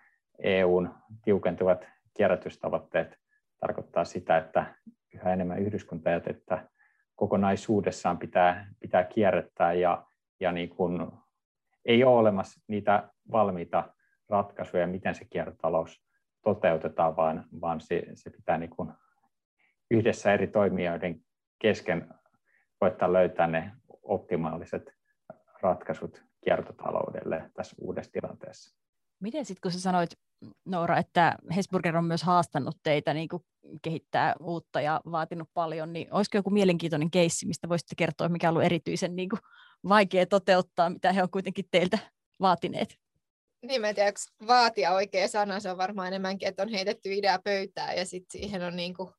EUn tiukentuvat kierrätystavoitteet tarkoittaa sitä, että yhä enemmän yhdyskuntajätettä kokonaisuudessaan pitää, pitää kierrättää ja, ja niin kuin ei ole olemassa niitä valmiita ratkaisuja, miten se kiertotalous toteutetaan, vaan, vaan se, se pitää niin kuin yhdessä eri toimijoiden kesken koettaa löytää ne optimaaliset ratkaisut kiertotaloudelle tässä uudessa tilanteessa. Miten sitten, kun sä sanoit, Noora, että Hesburger on myös haastanut teitä niin kuin kehittää uutta ja vaatinut paljon, niin olisiko joku mielenkiintoinen keissi, mistä voisitte kertoa, mikä on ollut erityisen niin kuin, vaikea toteuttaa, mitä he on kuitenkin teiltä vaatineet? Niin, mä en tiedä, vaatia oikea sana, se on varmaan enemmänkin, että on heitetty idea pöytään ja sitten siihen on niin kuin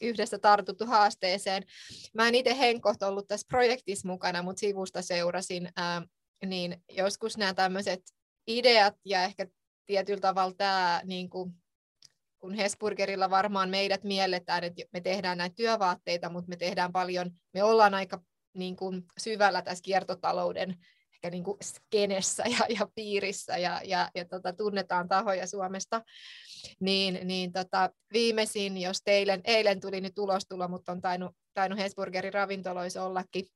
yhdessä tartuttu haasteeseen. Mä en itse henkot ollut tässä projektissa mukana, mutta sivusta seurasin, ää, niin joskus nämä tämmöiset ideat ja ehkä tietyllä tavalla tämä, niin kuin, kun Hesburgerilla varmaan meidät mielletään, että me tehdään näitä työvaatteita, mutta me tehdään paljon, me ollaan aika niin kuin, syvällä tässä kiertotalouden ehkä niin kuin skenessä ja, ja piirissä ja, ja, ja tota, tunnetaan tahoja Suomesta, niin, niin tota, viimeisin, jos teilen, eilen tuli nyt ulostulo, mutta on tainnut, tainnut Hesburgerin ravintoloissa ollakin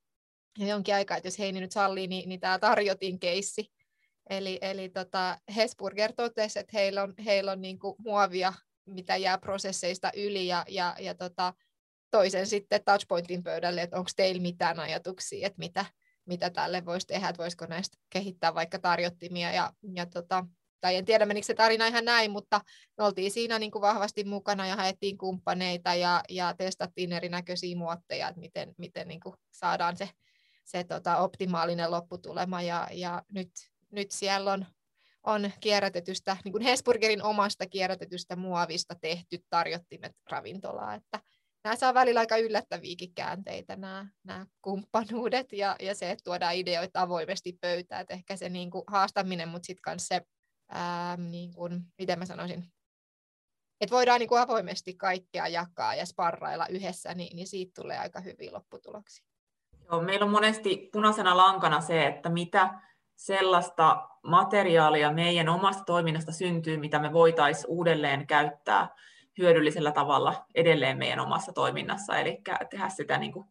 jonkin aikaa, että jos Heini nyt sallii, niin, niin tämä tarjotin keissi, Eli, eli tota, Hesburger totesi, että heillä on, heillä on niin kuin muovia, mitä jää prosesseista yli, ja, ja, ja tota, toisen sitten touchpointin pöydälle, että onko teillä mitään ajatuksia, että mitä, mitä tälle voisi tehdä, että voisiko näistä kehittää vaikka tarjottimia. Ja, ja tota, tai en tiedä menikö se tarina ihan näin, mutta me oltiin siinä niin kuin vahvasti mukana ja haettiin kumppaneita ja, ja testattiin erinäköisiä muotteja, että miten, miten niin kuin saadaan se, se tota, optimaalinen lopputulema. Ja, ja nyt nyt siellä on, on kierrätetystä, niin kuin Hesburgerin omasta kierrätetystä muovista tehty tarjottimet ravintolaa, että nämä saa välillä aika yllättäviäkin käänteitä, nämä, nämä kumppanuudet ja, ja se, että tuodaan ideoita avoimesti pöytään, että ehkä se niin kuin haastaminen, mutta sitten myös se, ää, niin kuin, miten mä sanoisin, että voidaan niin kuin avoimesti kaikkea jakaa ja sparrailla yhdessä, niin, niin siitä tulee aika hyviä lopputuloksia. Joo, meillä on monesti punaisena lankana se, että mitä sellaista materiaalia meidän omasta toiminnasta syntyy, mitä me voitaisiin uudelleen käyttää hyödyllisellä tavalla edelleen meidän omassa toiminnassa, eli tehdä sitä niin kuin,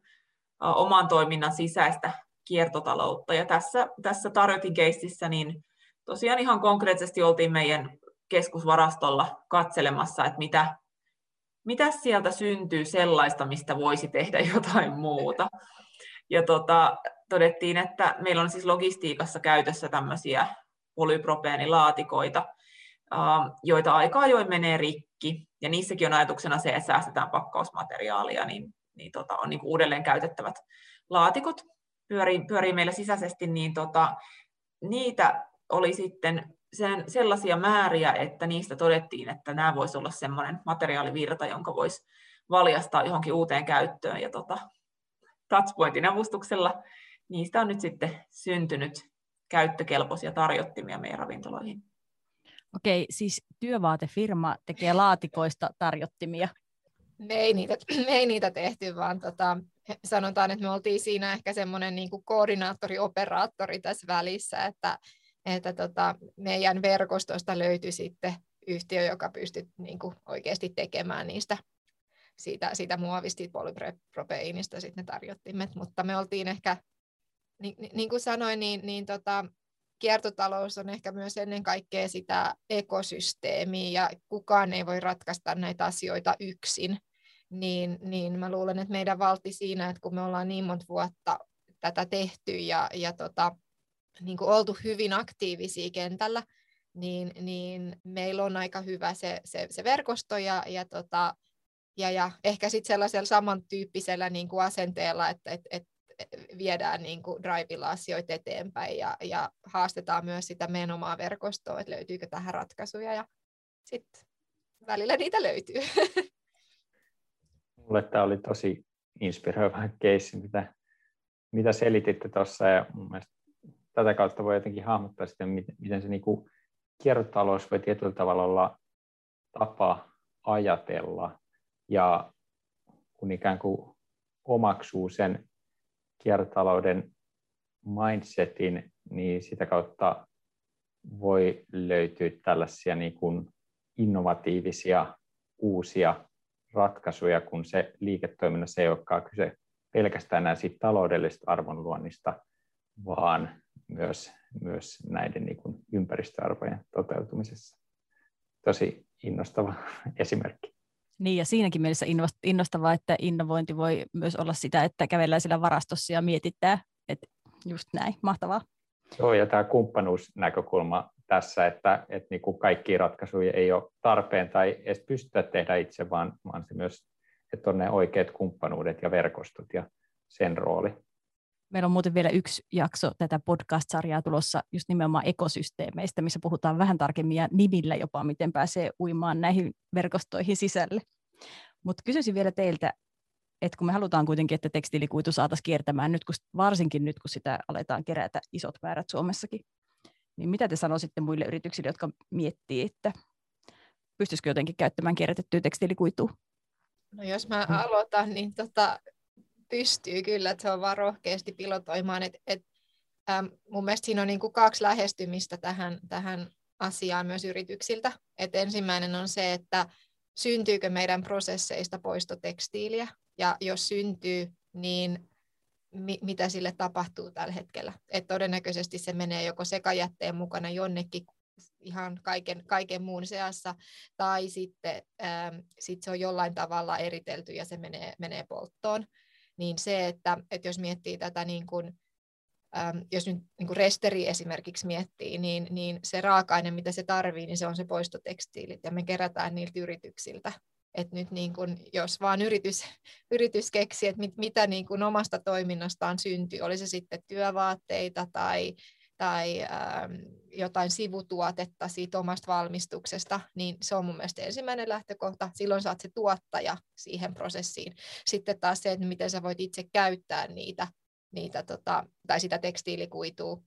oman toiminnan sisäistä kiertotaloutta. Ja tässä, tässä tarjotin keistissä, niin tosiaan ihan konkreettisesti oltiin meidän keskusvarastolla katselemassa, että mitä, mitä sieltä syntyy sellaista, mistä voisi tehdä jotain muuta. Ja tota, todettiin, että meillä on siis logistiikassa käytössä tämmöisiä polypropeenilaatikoita, joita aika ajoin menee rikki, ja niissäkin on ajatuksena se, että säästetään pakkausmateriaalia, niin, niin tota, on niin uudelleen käytettävät laatikot pyörii, pyörii meillä sisäisesti, niin tota, niitä oli sitten sen, sellaisia määriä, että niistä todettiin, että nämä voisi olla sellainen materiaalivirta, jonka voisi valjastaa johonkin uuteen käyttöön. Ja tota, Touchpointin avustuksella niistä on nyt sitten syntynyt käyttökelpoisia tarjottimia meidän ravintoloihin. Okei, siis työvaatefirma tekee laatikoista tarjottimia. me ei niitä, me ei niitä tehty, vaan tota, sanotaan, että me oltiin siinä ehkä semmoinen niin koordinaattori, operaattori tässä välissä, että, että tota, meidän verkostosta löytyi sitten yhtiö, joka pystyi niin kuin oikeasti tekemään niistä siitä, siitä muovista, polypropeiinista sitten ne tarjottimet, mutta me oltiin ehkä, niin, niin kuin sanoin, niin, niin tota, kiertotalous on ehkä myös ennen kaikkea sitä ekosysteemiä ja kukaan ei voi ratkaista näitä asioita yksin, niin, niin mä luulen, että meidän valti siinä, että kun me ollaan niin monta vuotta tätä tehty ja, ja tota, niin kuin oltu hyvin aktiivisia kentällä, niin, niin meillä on aika hyvä se, se, se verkosto ja, ja, tota, ja, ja ehkä sitten sellaisella samantyyppisellä niin kuin asenteella, että et, et viedään niin kuin drivilla asioita eteenpäin ja, ja haastetaan myös sitä meidän omaa verkostoa, että löytyykö tähän ratkaisuja ja sitten välillä niitä löytyy. Mulle tämä oli tosi inspiroiva keissi, mitä, mitä selititte tuossa ja mun mielestä tätä kautta voi jotenkin hahmottaa sitten, miten, miten se niin kuin kiertotalous voi tietyllä tavalla olla tapa ajatella ja kun ikään kuin omaksuu sen kiertotalouden mindsetin, niin sitä kautta voi löytyä tällaisia niin kuin innovatiivisia uusia ratkaisuja, kun se liiketoiminnassa ei olekaan kyse pelkästään enää siitä taloudellisesta arvonluonnista, vaan myös, myös näiden niin kuin ympäristöarvojen toteutumisessa. Tosi innostava esimerkki. Niin, ja siinäkin mielessä innostavaa, että innovointi voi myös olla sitä, että kävellään siellä varastossa ja mietittää, että just näin, mahtavaa. Joo, ja tämä kumppanuusnäkökulma tässä, että, että niin kuin kaikkia ratkaisuja ei ole tarpeen tai edes pystytä tehdä itse, vaan, vaan se myös, että on ne oikeat kumppanuudet ja verkostot ja sen rooli. Meillä on muuten vielä yksi jakso tätä podcast-sarjaa tulossa just nimenomaan ekosysteemeistä, missä puhutaan vähän tarkemmin ja nimillä jopa, miten pääsee uimaan näihin verkostoihin sisälle. Mutta kysyisin vielä teiltä, että kun me halutaan kuitenkin, että tekstiilikuitu saataisiin kiertämään, nyt kun, varsinkin nyt kun sitä aletaan kerätä isot määrät Suomessakin, niin mitä te sanoisitte muille yrityksille, jotka miettii, että pystyisikö jotenkin käyttämään kierrätettyä tekstiilikuitua? No jos mä aloitan, niin tota, pystyy kyllä, että se on vaan rohkeasti pilotoimaan. Et, et, ähm, mun mielestä siinä on niin kuin kaksi lähestymistä tähän, tähän asiaan myös yrityksiltä. Et ensimmäinen on se, että syntyykö meidän prosesseista poistotekstiiliä, ja jos syntyy, niin mi- mitä sille tapahtuu tällä hetkellä. Et todennäköisesti se menee joko sekajätteen mukana jonnekin ihan kaiken, kaiken muun seassa, tai sitten ähm, sit se on jollain tavalla eritelty ja se menee, menee polttoon niin se, että, että jos miettii tätä niin kuin, äm, jos nyt niin kuin resteri esimerkiksi miettii, niin, niin se raaka-aine, mitä se tarvii, niin se on se poistotekstiilit, ja me kerätään niiltä yrityksiltä. Et nyt niin kun, jos vaan yritys, yritys keksii, että mit, mitä niin kun omasta toiminnastaan syntyy, oli se sitten työvaatteita tai tai ähm, jotain sivutuotetta siitä omasta valmistuksesta, niin se on mun mielestä ensimmäinen lähtökohta. Silloin saat se tuottaja siihen prosessiin. Sitten taas se, että miten sä voit itse käyttää niitä, niitä tota, tai sitä tekstiilikuitua,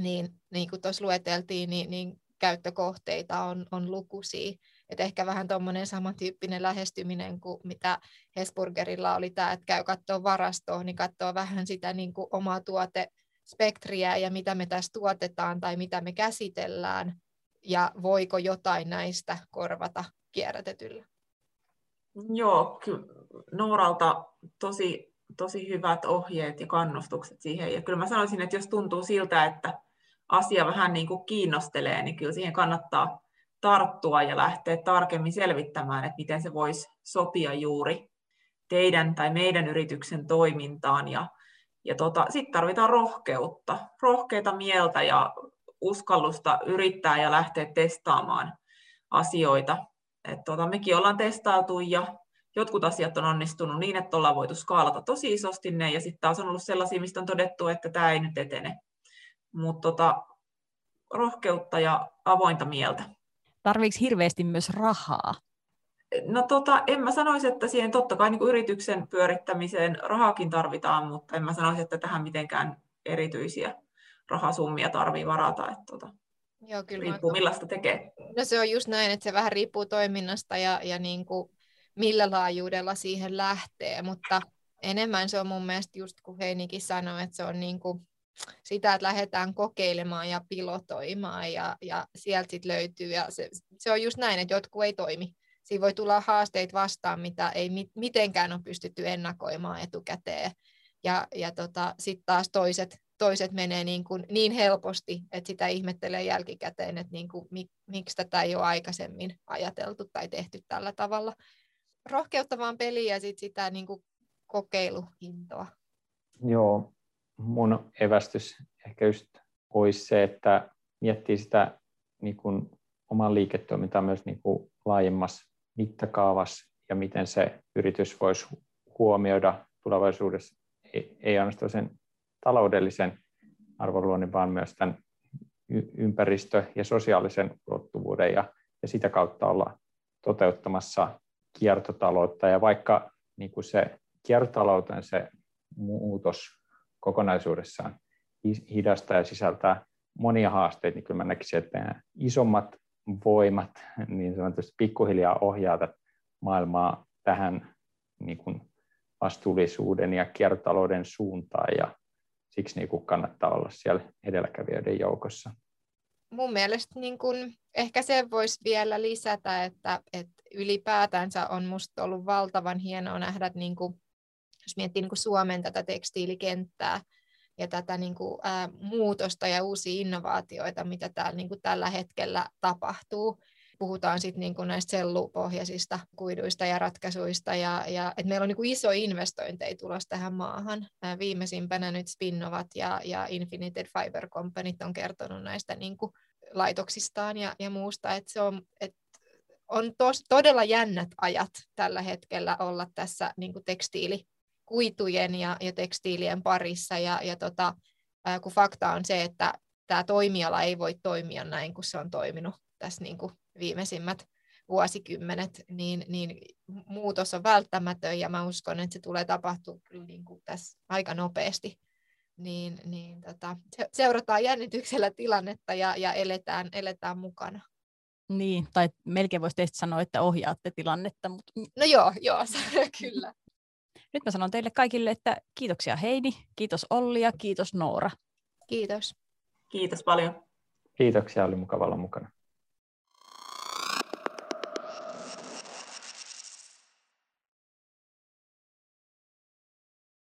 niin, niin kuin tuossa lueteltiin, niin, niin käyttökohteita on, on lukuisia. Et ehkä vähän tuommoinen samantyyppinen lähestyminen kuin mitä Hesburgerilla oli tämä, että käy katsoa varastoa, niin katsoo vähän sitä niin kuin omaa tuote spektriä ja mitä me tässä tuotetaan tai mitä me käsitellään ja voiko jotain näistä korvata kierrätetyllä? Joo, Nooralta tosi, tosi hyvät ohjeet ja kannustukset siihen. Ja kyllä mä sanoisin, että jos tuntuu siltä, että asia vähän niin kuin kiinnostelee, niin kyllä siihen kannattaa tarttua ja lähteä tarkemmin selvittämään, että miten se voisi sopia juuri teidän tai meidän yrityksen toimintaan ja ja tota, sitten tarvitaan rohkeutta, rohkeita mieltä ja uskallusta yrittää ja lähteä testaamaan asioita. Et tota, mekin ollaan testailtu ja jotkut asiat on onnistunut niin, että ollaan voitu skaalata tosi isosti ne, ja sitten taas on ollut sellaisia, mistä on todettu, että tämä ei nyt etene. Mutta tota, rohkeutta ja avointa mieltä. Tarviiko hirveästi myös rahaa No tota, en mä sanoisi, että siihen totta kai niin kuin yrityksen pyörittämiseen rahakin tarvitaan, mutta en mä sanoisi, että tähän mitenkään erityisiä rahasummia tarvii varata. Että tota, Joo, kyllä riippuu mä... millaista tekee. No se on just näin, että se vähän riippuu toiminnasta ja, ja niin kuin millä laajuudella siihen lähtee, mutta enemmän se on mun mielestä just kun Heinikin sanoi, että se on niin kuin sitä, että lähdetään kokeilemaan ja pilotoimaan ja, ja sieltä sitten löytyy. Ja se, se on just näin, että jotkut ei toimi. Siinä voi tulla haasteita vastaan, mitä ei mit, mitenkään ole pystytty ennakoimaan etukäteen. Ja, ja tota, sitten taas toiset, toiset menee niin, kuin niin helposti, että sitä ihmettelee jälkikäteen, että niin kuin, mik, miksi tätä ei ole aikaisemmin ajateltu tai tehty tällä tavalla. Rohkeuttavaan peliin ja sit sitä niin kuin kokeiluintoa. Joo, mun evästys ehkä just olisi se, että miettii sitä niin kuin oman liiketoimintaa myös niin kuin laajemmassa mittakaavassa ja miten se yritys voisi huomioida tulevaisuudessa ei ainoastaan sen taloudellisen arvonluonnin, vaan myös tämän ympäristö- ja sosiaalisen ulottuvuuden ja, ja sitä kautta olla toteuttamassa kiertotaloutta. Ja vaikka niin kuin se kiertotalouteen se muutos kokonaisuudessaan hidasta ja sisältää monia haasteita, niin kyllä mä näkisin, että isommat voimat niin sanotusti pikkuhiljaa ohjaa maailmaa tähän niin kuin vastuullisuuden ja kiertotalouden suuntaan ja siksi niin kuin kannattaa olla siellä edelläkävijöiden joukossa. Mun mielestä niin kun, ehkä se voisi vielä lisätä, että, että ylipäätänsä on musta ollut valtavan hienoa nähdä, niin kun, jos miettii niin Suomen tätä tekstiilikenttää ja tätä niin kuin, ää, muutosta ja uusia innovaatioita, mitä täällä niin kuin tällä hetkellä tapahtuu, puhutaan sitten niin kuin näistä sellupohjaisista kuiduista ja ratkaisuista, ja, ja että meillä on niin kuin iso investointeja tulossa tähän maahan. Ää, viimeisimpänä nyt Spinnovat ja, ja Infinited Fiber Company on kertonut näistä niin kuin laitoksistaan ja, ja muusta, että se on, että on tos, todella jännät ajat tällä hetkellä olla tässä niin kuin tekstiilikuitujen ja, ja tekstiilien parissa, ja, ja tota, ää, kun fakta on se, että tämä toimiala ei voi toimia näin, kuin se on toiminut tässä niin kuin viimeisimmät vuosikymmenet, niin, niin muutos on välttämätön ja mä uskon, että se tulee tapahtua niin kuin tässä aika nopeasti. Niin, niin tota, seurataan jännityksellä tilannetta ja, ja eletään, eletään mukana. Niin, tai melkein voisi teistä sanoa, että ohjaatte tilannetta. Mutta... No joo, joo, kyllä. Nyt mä sanon teille kaikille, että kiitoksia Heidi, kiitos Olli ja kiitos Noora. Kiitos. Kiitos paljon. Kiitoksia, oli mukava olla mukana.